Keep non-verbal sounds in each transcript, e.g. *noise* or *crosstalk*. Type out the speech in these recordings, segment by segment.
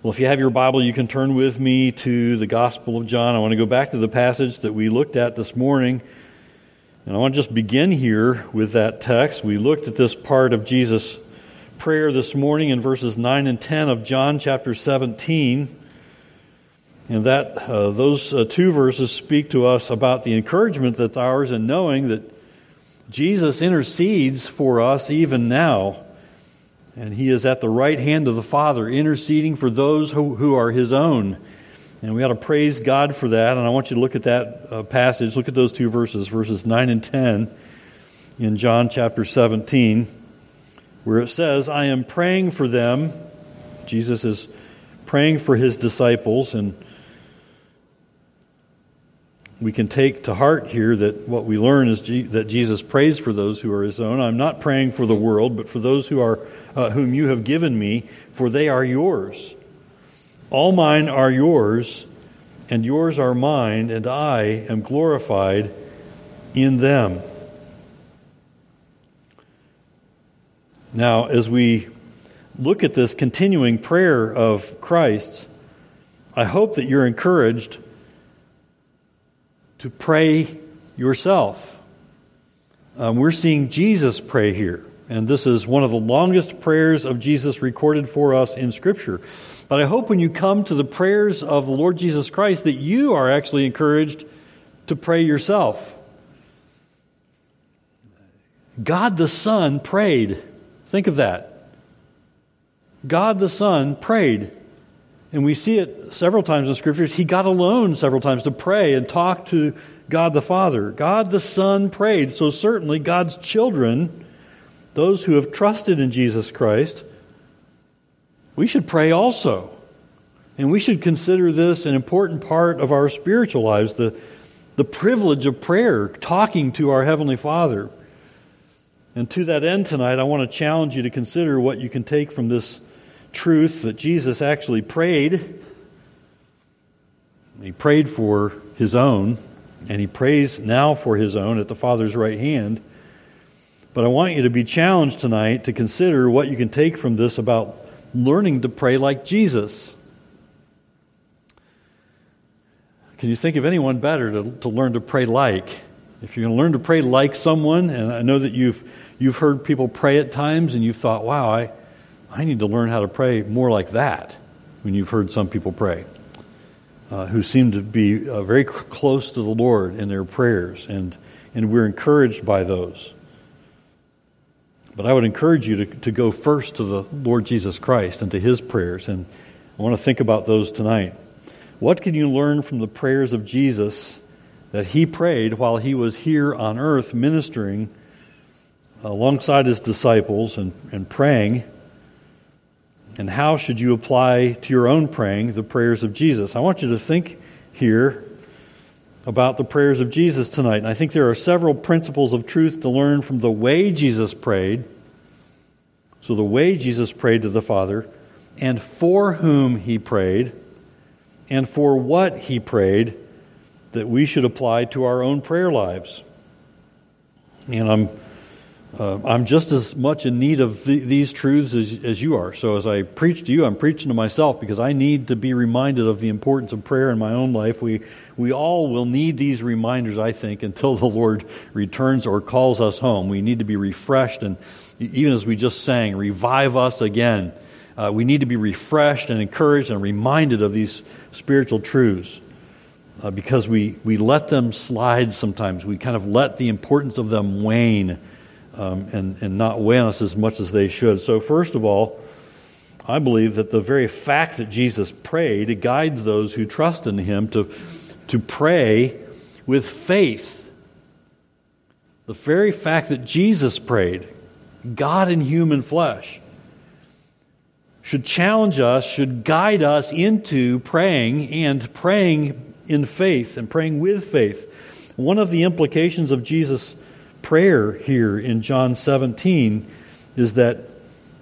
Well, if you have your Bible, you can turn with me to the Gospel of John. I want to go back to the passage that we looked at this morning. And I want to just begin here with that text. We looked at this part of Jesus' prayer this morning in verses 9 and 10 of John chapter 17. And that uh, those uh, two verses speak to us about the encouragement that's ours in knowing that Jesus intercedes for us even now and he is at the right hand of the Father, interceding for those who, who are his own. And we ought to praise God for that. And I want you to look at that uh, passage. Look at those two verses, verses 9 and 10 in John chapter 17, where it says, I am praying for them. Jesus is praying for his disciples. And we can take to heart here that what we learn is G- that Jesus prays for those who are his own. I'm not praying for the world, but for those who are uh, whom you have given me, for they are yours. All mine are yours, and yours are mine, and I am glorified in them. Now, as we look at this continuing prayer of Christ's, I hope that you're encouraged to pray yourself. Um, we're seeing Jesus pray here. And this is one of the longest prayers of Jesus recorded for us in Scripture. But I hope when you come to the prayers of the Lord Jesus Christ that you are actually encouraged to pray yourself. God the Son prayed. Think of that. God the Son prayed. And we see it several times in scriptures. He got alone several times to pray and talk to God the Father. God the Son prayed. So certainly God's children those who have trusted in Jesus Christ, we should pray also. And we should consider this an important part of our spiritual lives the, the privilege of prayer, talking to our Heavenly Father. And to that end tonight, I want to challenge you to consider what you can take from this truth that Jesus actually prayed. He prayed for his own, and he prays now for his own at the Father's right hand. But I want you to be challenged tonight to consider what you can take from this about learning to pray like Jesus. Can you think of anyone better to, to learn to pray like? If you're going to learn to pray like someone, and I know that you've, you've heard people pray at times and you've thought, wow, I, I need to learn how to pray more like that when you've heard some people pray uh, who seem to be uh, very close to the Lord in their prayers, and, and we're encouraged by those. But I would encourage you to, to go first to the Lord Jesus Christ and to his prayers. And I want to think about those tonight. What can you learn from the prayers of Jesus that he prayed while he was here on earth ministering alongside his disciples and, and praying? And how should you apply to your own praying the prayers of Jesus? I want you to think here about the prayers of Jesus tonight. And I think there are several principles of truth to learn from the way Jesus prayed. So, the way Jesus prayed to the Father, and for whom he prayed, and for what he prayed, that we should apply to our own prayer lives. And I'm uh, I'm just as much in need of the, these truths as, as you are. So, as I preach to you, I'm preaching to myself because I need to be reminded of the importance of prayer in my own life. We, we all will need these reminders, I think, until the Lord returns or calls us home. We need to be refreshed, and even as we just sang, revive us again. Uh, we need to be refreshed and encouraged and reminded of these spiritual truths. Uh, because we, we let them slide sometimes. We kind of let the importance of them wane um, and, and not weigh on us as much as they should. So, first of all, I believe that the very fact that Jesus prayed guides those who trust in him to, to pray with faith. The very fact that Jesus prayed, God in human flesh, should challenge us, should guide us into praying and praying in faith and praying with faith. One of the implications of Jesus' prayer here in John 17 is that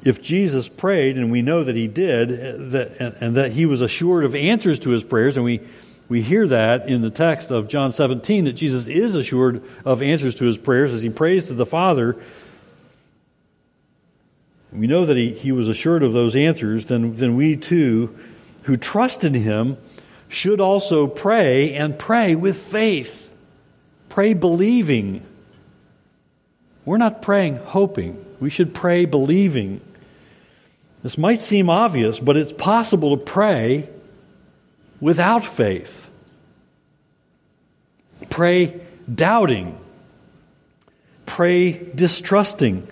if Jesus prayed, and we know that he did, eh, that, and, and that he was assured of answers to his prayers, and we, we hear that in the text of John 17, that Jesus is assured of answers to his prayers as he prays to the Father. We know that he, he was assured of those answers, then, then we too who trust in him should also pray and pray with faith. Pray believing. We're not praying hoping. We should pray believing. This might seem obvious, but it's possible to pray without faith. Pray doubting. Pray distrusting.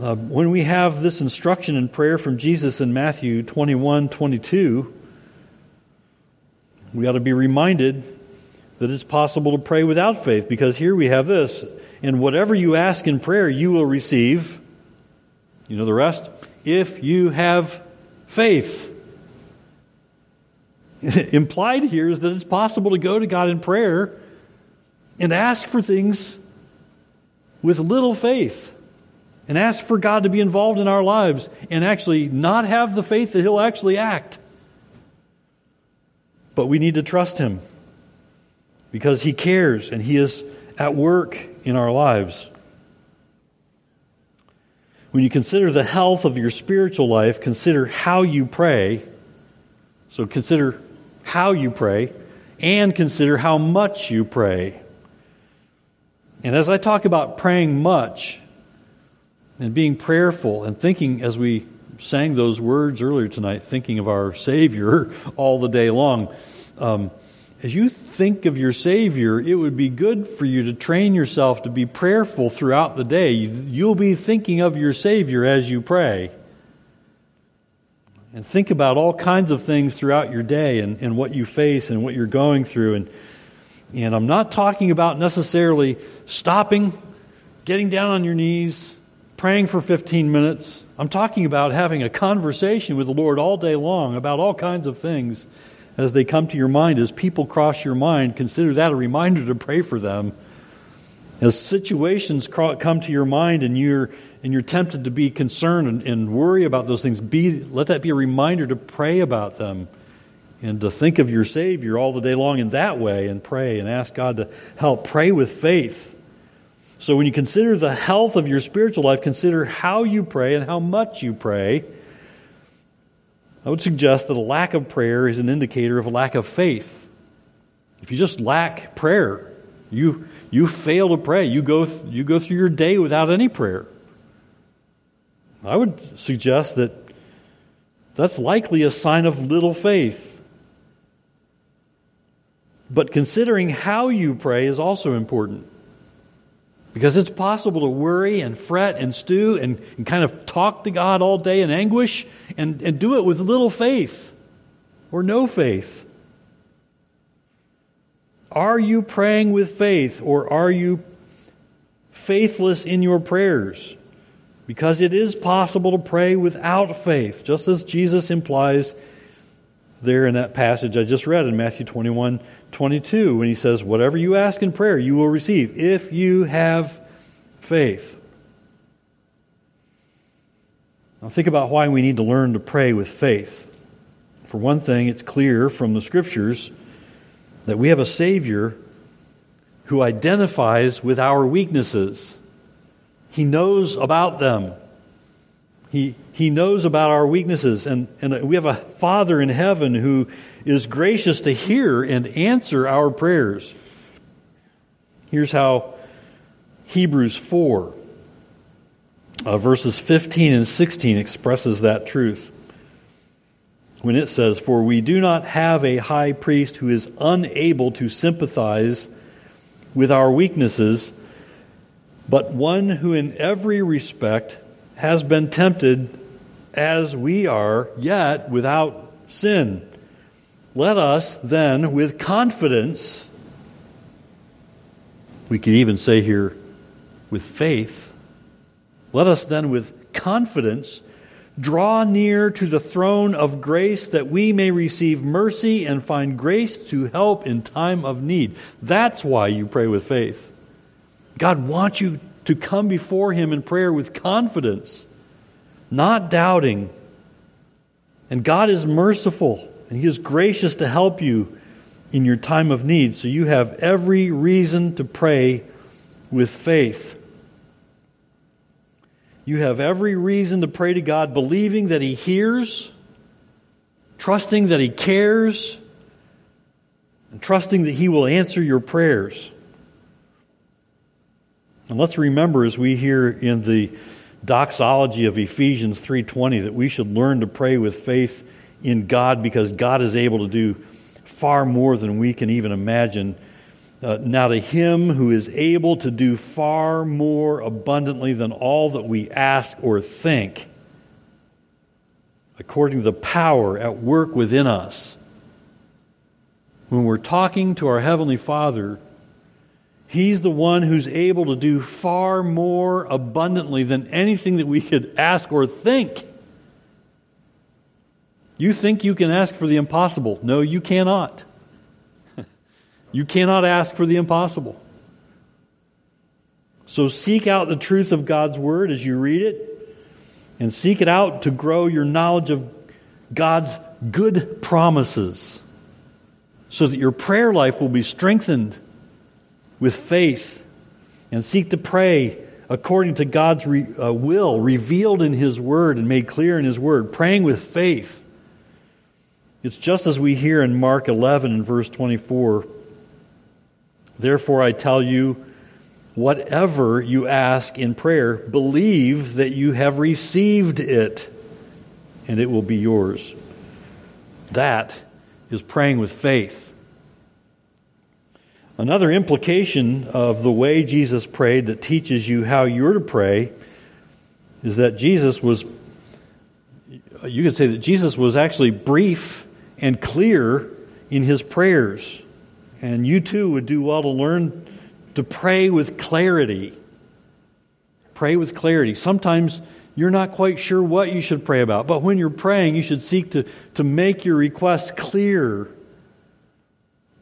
Uh, when we have this instruction in prayer from Jesus in Matthew 21 22, we ought to be reminded that it's possible to pray without faith because here we have this and whatever you ask in prayer, you will receive. You know the rest? If you have faith. *laughs* Implied here is that it's possible to go to God in prayer and ask for things with little faith and ask for God to be involved in our lives and actually not have the faith that He'll actually act. But we need to trust Him because He cares and He is at work in our lives. When you consider the health of your spiritual life, consider how you pray. So consider how you pray and consider how much you pray. And as I talk about praying much, and being prayerful and thinking as we sang those words earlier tonight, thinking of our Savior *laughs* all the day long. Um, as you think of your Savior, it would be good for you to train yourself to be prayerful throughout the day. You'll be thinking of your Savior as you pray. And think about all kinds of things throughout your day and, and what you face and what you're going through. And, and I'm not talking about necessarily stopping, getting down on your knees, praying for 15 minutes. I'm talking about having a conversation with the Lord all day long about all kinds of things as they come to your mind. As people cross your mind, consider that a reminder to pray for them. As situations come to your mind and you're, and you're tempted to be concerned and, and worry about those things, be, let that be a reminder to pray about them and to think of your Savior all the day long in that way and pray and ask God to help. Pray with faith. So when you consider the health of your spiritual life, consider how you pray and how much you pray. I would suggest that a lack of prayer is an indicator of a lack of faith. If you just lack prayer, you, you fail to pray. You go, you go through your day without any prayer. I would suggest that that's likely a sign of little faith. But considering how you pray is also important. Because it's possible to worry and fret and stew and, and kind of talk to God all day in anguish and, and do it with little faith or no faith. Are you praying with faith or are you faithless in your prayers? Because it is possible to pray without faith, just as Jesus implies there in that passage I just read in Matthew 21 22 when he says, Whatever you ask in prayer, you will receive if you have faith. Now, think about why we need to learn to pray with faith. For one thing, it's clear from the scriptures that we have a Savior who identifies with our weaknesses. He knows about them. He, he knows about our weaknesses. And, and we have a Father in heaven who is gracious to hear and answer our prayers. Here's how Hebrews 4, uh, verses 15 and 16 expresses that truth. When it says, For we do not have a high priest who is unable to sympathize with our weaknesses, but one who in every respect has been tempted as we are, yet without sin. Let us then, with confidence, we could even say here, with faith, let us then, with confidence, draw near to the throne of grace that we may receive mercy and find grace to help in time of need. That's why you pray with faith. God wants you to come before Him in prayer with confidence, not doubting. And God is merciful and He is gracious to help you in your time of need. So you have every reason to pray with faith. You have every reason to pray to God, believing that He hears, trusting that He cares and trusting that He will answer your prayers. And let's remember as we hear in the doxology of Ephesians 3:20 that we should learn to pray with faith in God because God is able to do far more than we can even imagine. Uh, now, to him who is able to do far more abundantly than all that we ask or think, according to the power at work within us. When we're talking to our Heavenly Father, He's the one who's able to do far more abundantly than anything that we could ask or think. You think you can ask for the impossible. No, you cannot. *laughs* you cannot ask for the impossible. So seek out the truth of God's Word as you read it, and seek it out to grow your knowledge of God's good promises so that your prayer life will be strengthened with faith and seek to pray according to God's re, uh, will revealed in His Word and made clear in His Word, praying with faith. It's just as we hear in Mark 11 and verse 24. Therefore, I tell you, whatever you ask in prayer, believe that you have received it, and it will be yours. That is praying with faith. Another implication of the way Jesus prayed that teaches you how you're to pray is that Jesus was, you could say that Jesus was actually brief and clear in his prayers. And you too would do well to learn to pray with clarity. Pray with clarity. Sometimes you're not quite sure what you should pray about, but when you're praying, you should seek to, to make your requests clear.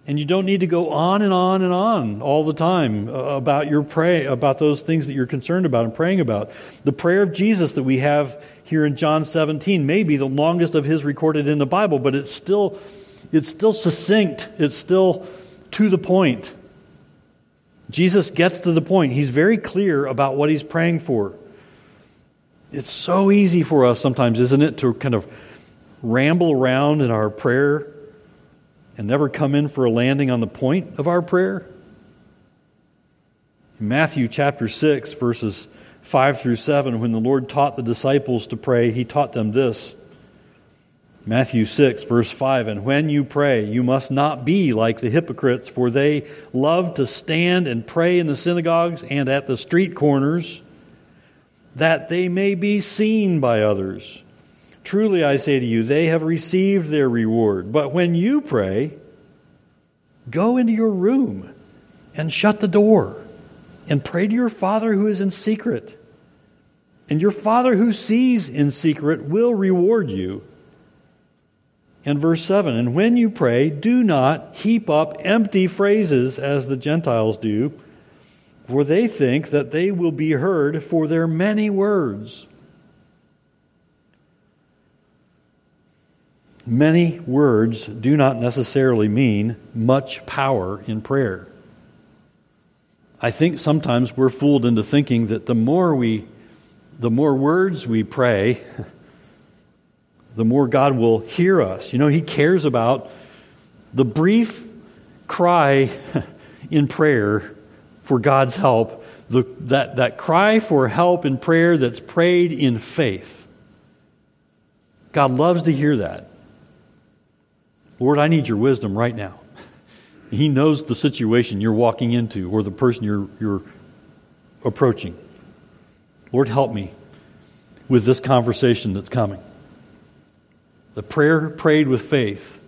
And you don't need to go on and on and on all the time uh, about your pray about those things that you're concerned about and praying about. The prayer of Jesus that we have here in John 17 may be the longest of his recorded in the Bible, but it's still, it's still succinct. It's still to the point. Jesus gets to the point. He's very clear about what he's praying for. It's so easy for us sometimes, isn't it, to kind of ramble around in our prayer and never come in for a landing on the point of our prayer? In Matthew chapter 6, verses 5 through 7, when the Lord taught the disciples to pray, he taught them this. Matthew 6, verse 5 And when you pray, you must not be like the hypocrites, for they love to stand and pray in the synagogues and at the street corners, that they may be seen by others. Truly, I say to you, they have received their reward. But when you pray, go into your room and shut the door and pray to your Father who is in secret and your Father who sees in secret will reward you. And verse 7 And when you pray, do not heap up empty phrases as the Gentiles do, for they think that they will be heard for their many words. Many words do not necessarily mean much power in prayer. I think sometimes we're fooled into thinking that the more we the more words we pray, *laughs* the more God will hear us. You know, He cares about the brief cry *laughs* in prayer for God's help, the, that, that cry for help in prayer that's prayed in faith. God loves to hear that. Lord, I need your wisdom right now. He knows the situation you're walking into or the person you're, you're approaching. Lord, help me with this conversation that's coming. The prayer prayed with faith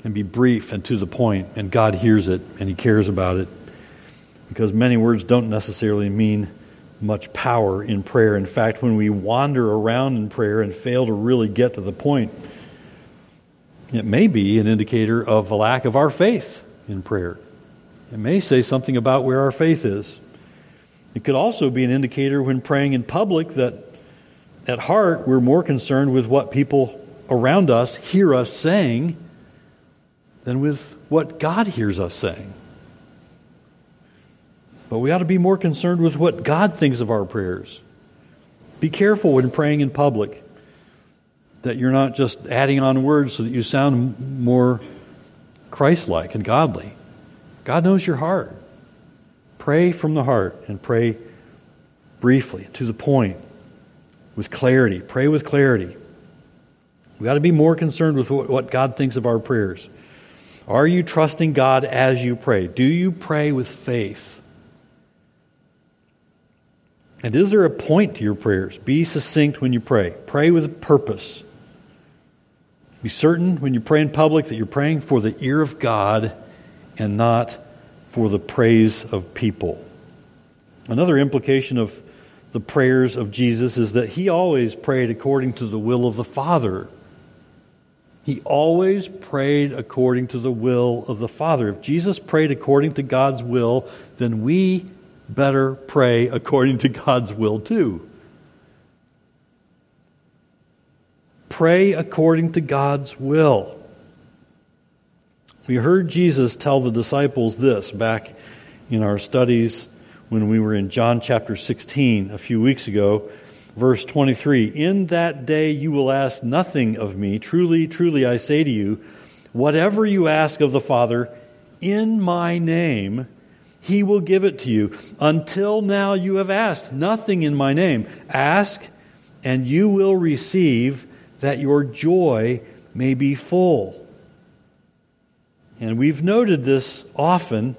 can be brief and to the point, and God hears it and He cares about it because many words don't necessarily mean much power in prayer. In fact, when we wander around in prayer and fail to really get to the point, it may be an indicator of a lack of our faith in prayer. It may say something about where our faith is. It could also be an indicator when praying in public that at heart we're more concerned with what people around us hear us saying than with what God hears us saying. But we ought to be more concerned with what God thinks of our prayers. Be careful when praying in public. That you're not just adding on words so that you sound more Christ like and godly. God knows your heart. Pray from the heart and pray briefly, to the point, with clarity. Pray with clarity. We've got to be more concerned with what God thinks of our prayers. Are you trusting God as you pray? Do you pray with faith? And is there a point to your prayers? Be succinct when you pray. Pray with a purpose. Be certain when you pray in public that you're praying for the ear of God and not for the praise of people. Another implication of the prayers of Jesus is that he always prayed according to the will of the Father. He always prayed according to the will of the Father. If Jesus prayed according to God's will, then we better pray according to God's will too. Pray according to God's will. We heard Jesus tell the disciples this back in our studies when we were in John chapter 16 a few weeks ago. Verse 23 In that day you will ask nothing of me. Truly, truly, I say to you, whatever you ask of the Father in my name, he will give it to you. Until now you have asked nothing in my name. Ask, and you will receive, that your joy may be full. And we've noted this often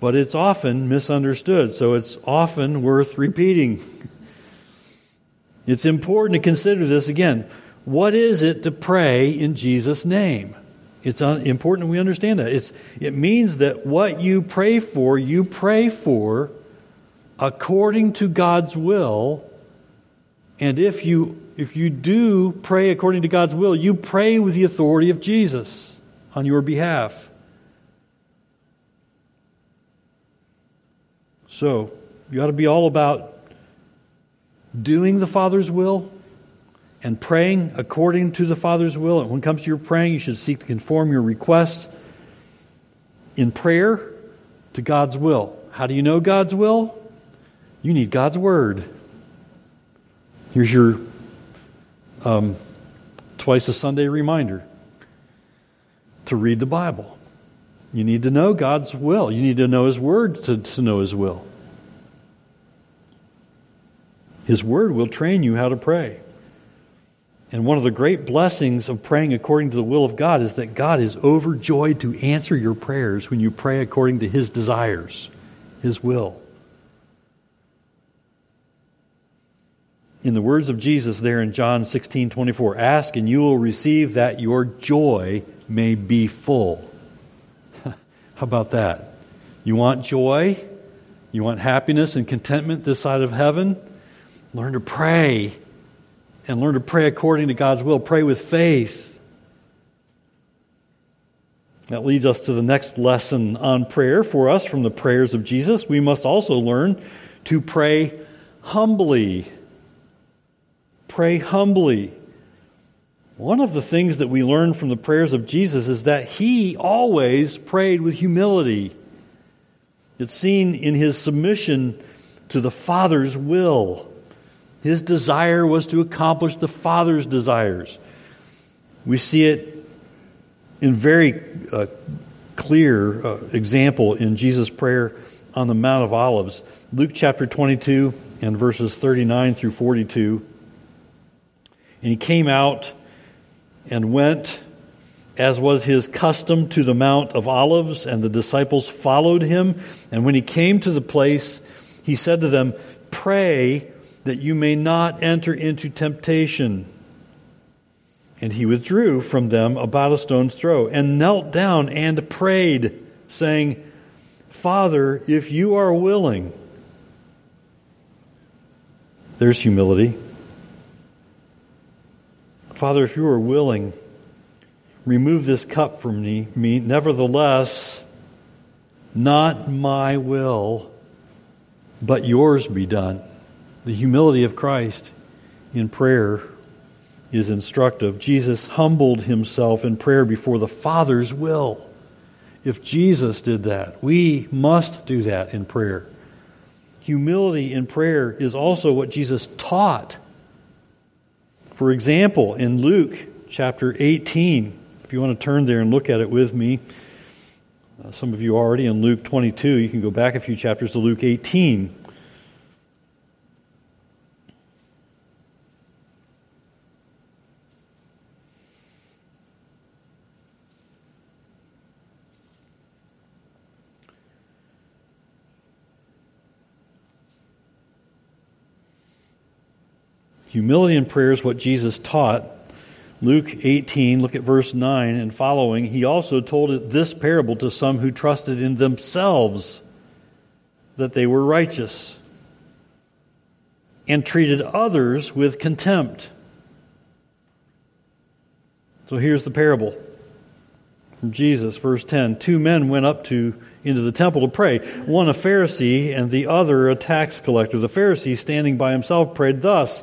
but it's often misunderstood, so it's often worth repeating. It's important to consider this again. What is it to pray in Jesus' name? It's important we understand that. It's, it means that what you pray for, you pray for according to God's will. And if you, if you do pray according to God's will, you pray with the authority of Jesus on your behalf. So, you ought to be all about doing the Father's will and praying according to the Father's will. And when it comes to your praying, you should seek to conform your requests in prayer to God's will. How do you know God's will? You need God's Word. Here's your um, twice a Sunday reminder to read the Bible. You need to know God's will. You need to know His Word to, to know His will. His Word will train you how to pray. And one of the great blessings of praying according to the will of God is that God is overjoyed to answer your prayers when you pray according to His desires, His will. In the words of Jesus there in John 16 24, ask and you will receive that your joy may be full. *laughs* How about that? You want joy? You want happiness and contentment this side of heaven? Learn to pray and learn to pray according to God's will. Pray with faith. That leads us to the next lesson on prayer for us from the prayers of Jesus. We must also learn to pray humbly. Pray humbly. One of the things that we learn from the prayers of Jesus is that he always prayed with humility. It's seen in his submission to the Father's will. His desire was to accomplish the Father's desires. We see it in very uh, clear uh, example in Jesus' prayer on the Mount of Olives. Luke chapter 22 and verses 39 through 42. And he came out and went, as was his custom, to the Mount of Olives, and the disciples followed him. And when he came to the place, he said to them, Pray that you may not enter into temptation. And he withdrew from them about a stone's throw and knelt down and prayed, saying, Father, if you are willing, there's humility. Father, if you are willing, remove this cup from me. Nevertheless, not my will, but yours be done. The humility of Christ in prayer is instructive. Jesus humbled himself in prayer before the Father's will. If Jesus did that, we must do that in prayer. Humility in prayer is also what Jesus taught For example, in Luke chapter 18, if you want to turn there and look at it with me, uh, some of you already in Luke 22, you can go back a few chapters to Luke 18. Humility in prayer is what Jesus taught. Luke 18, look at verse 9 and following. He also told this parable to some who trusted in themselves that they were righteous and treated others with contempt. So here's the parable from Jesus, verse 10. Two men went up to into the temple to pray, one a Pharisee and the other a tax collector. The Pharisee, standing by himself, prayed thus.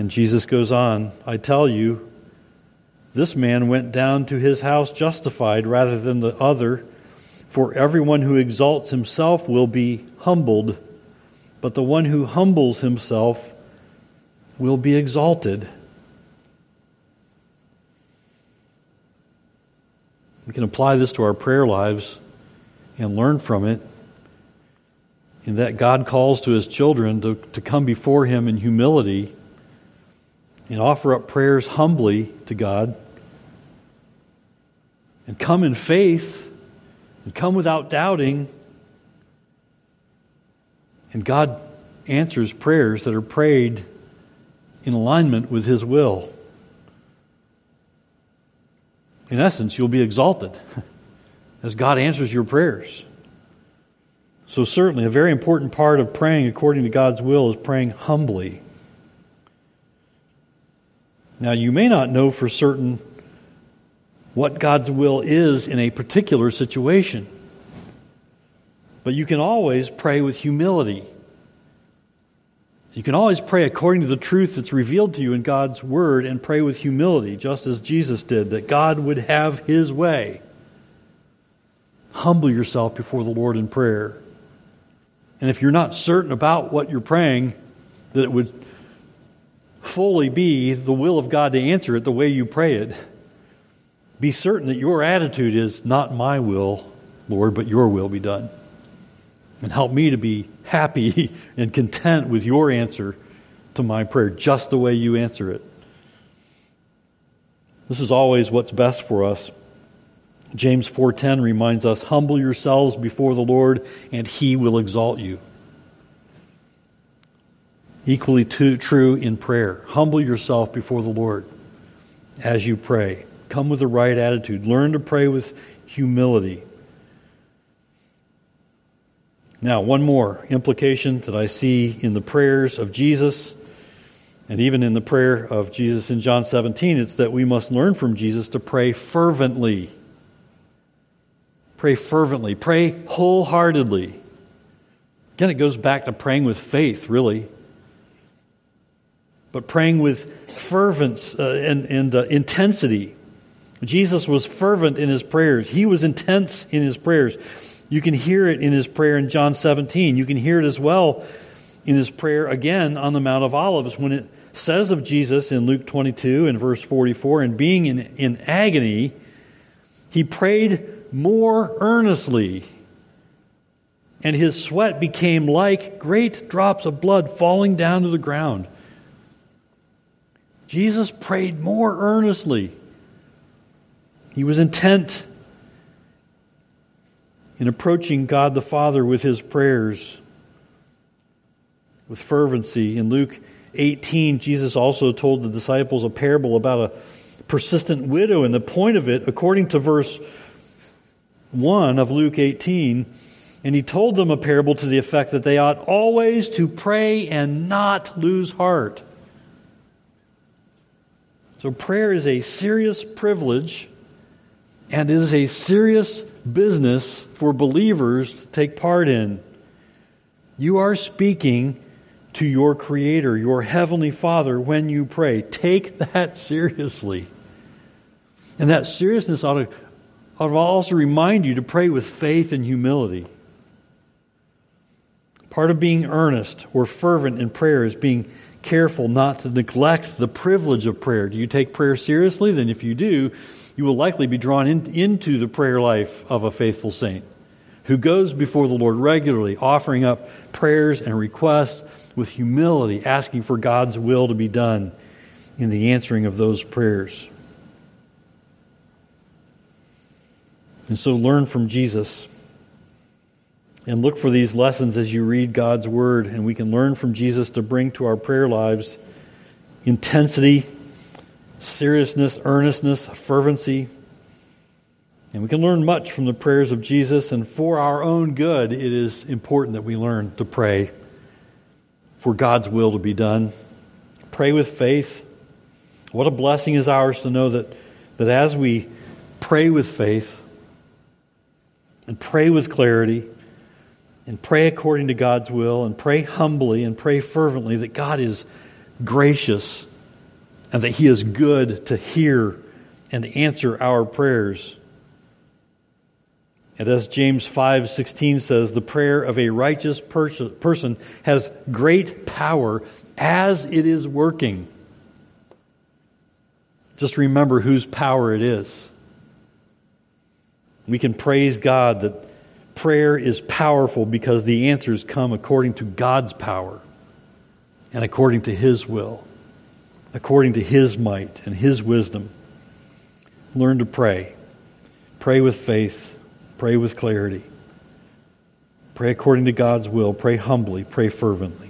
And Jesus goes on, I tell you, this man went down to his house justified rather than the other. For everyone who exalts himself will be humbled, but the one who humbles himself will be exalted. We can apply this to our prayer lives and learn from it. In that God calls to his children to, to come before him in humility and offer up prayers humbly to God and come in faith and come without doubting. And God answers prayers that are prayed in alignment with His will. In essence, you'll be exalted *laughs* as God answers your prayers. So, certainly, a very important part of praying according to God's will is praying humbly. Now, you may not know for certain what God's will is in a particular situation, but you can always pray with humility. You can always pray according to the truth that's revealed to you in God's Word and pray with humility, just as Jesus did, that God would have His way. Humble yourself before the Lord in prayer. And if you're not certain about what you're praying, that it would fully be the will of God to answer it the way you pray it, be certain that your attitude is not my will, Lord, but your will be done. And help me to be happy *laughs* and content with your answer to my prayer, just the way you answer it. This is always what's best for us. James 4:10 reminds us, "Humble yourselves before the Lord, and he will exalt you." Equally true in prayer. Humble yourself before the Lord as you pray. Come with the right attitude. Learn to pray with humility. Now, one more implication that I see in the prayers of Jesus and even in the prayer of Jesus in John 17, it's that we must learn from Jesus to pray fervently. Pray fervently. Pray wholeheartedly. Again, it goes back to praying with faith, really but praying with fervence uh, and, and uh, intensity. Jesus was fervent in his prayers, he was intense in his prayers. You can hear it in his prayer in John 17. You can hear it as well in his prayer again on the Mount of Olives when it says of Jesus in Luke 22 and verse 44 and being in, in agony, he prayed more earnestly, and his sweat became like great drops of blood falling down to the ground. Jesus prayed more earnestly. He was intent in approaching God the Father with his prayers with fervency. In Luke 18, Jesus also told the disciples a parable about a persistent widow, and the point of it, according to verse 1 of Luke 18, and he told them a parable to the effect that they ought always to pray and not lose heart. So, prayer is a serious privilege and is a serious business for believers to take part in. You are speaking to your Creator, your Heavenly Father, when you pray. Take that *laughs* seriously. And that seriousness ought to, ought to also remind you to pray with faith and humility. Part of being earnest or fervent in prayer is being careful not to neglect the privilege of prayer. Do you take prayer seriously? Then, if you do, you will likely be drawn in, into the prayer life of a faithful saint who goes before the Lord regularly, offering up prayers and requests with humility, asking for God's will to be done in the answering of those prayers. And so learn from Jesus and look for these lessons as you read God's Word, and we can learn from Jesus to bring to our prayer lives intensity, seriousness, earnestness, fervency. And we can learn much from the prayers of Jesus, and for our own good, it is important that we learn to pray for God's will to be done. Pray with faith. What a blessing is ours to know that, that as we pray with faith and pray with clarity and pray according to God's will and pray humbly and pray fervently, that God is gracious and that He is good to hear and answer our prayers. And as James 5:16 says, the prayer of a righteous person has great power as it is working. Just remember whose power it is. We can praise God that prayer is powerful because the answers come according to God's power and according to His will, according to His might and His wisdom. Learn to pray. Pray with faith Pray with clarity. Pray according to God's will. Pray humbly. Pray fervently.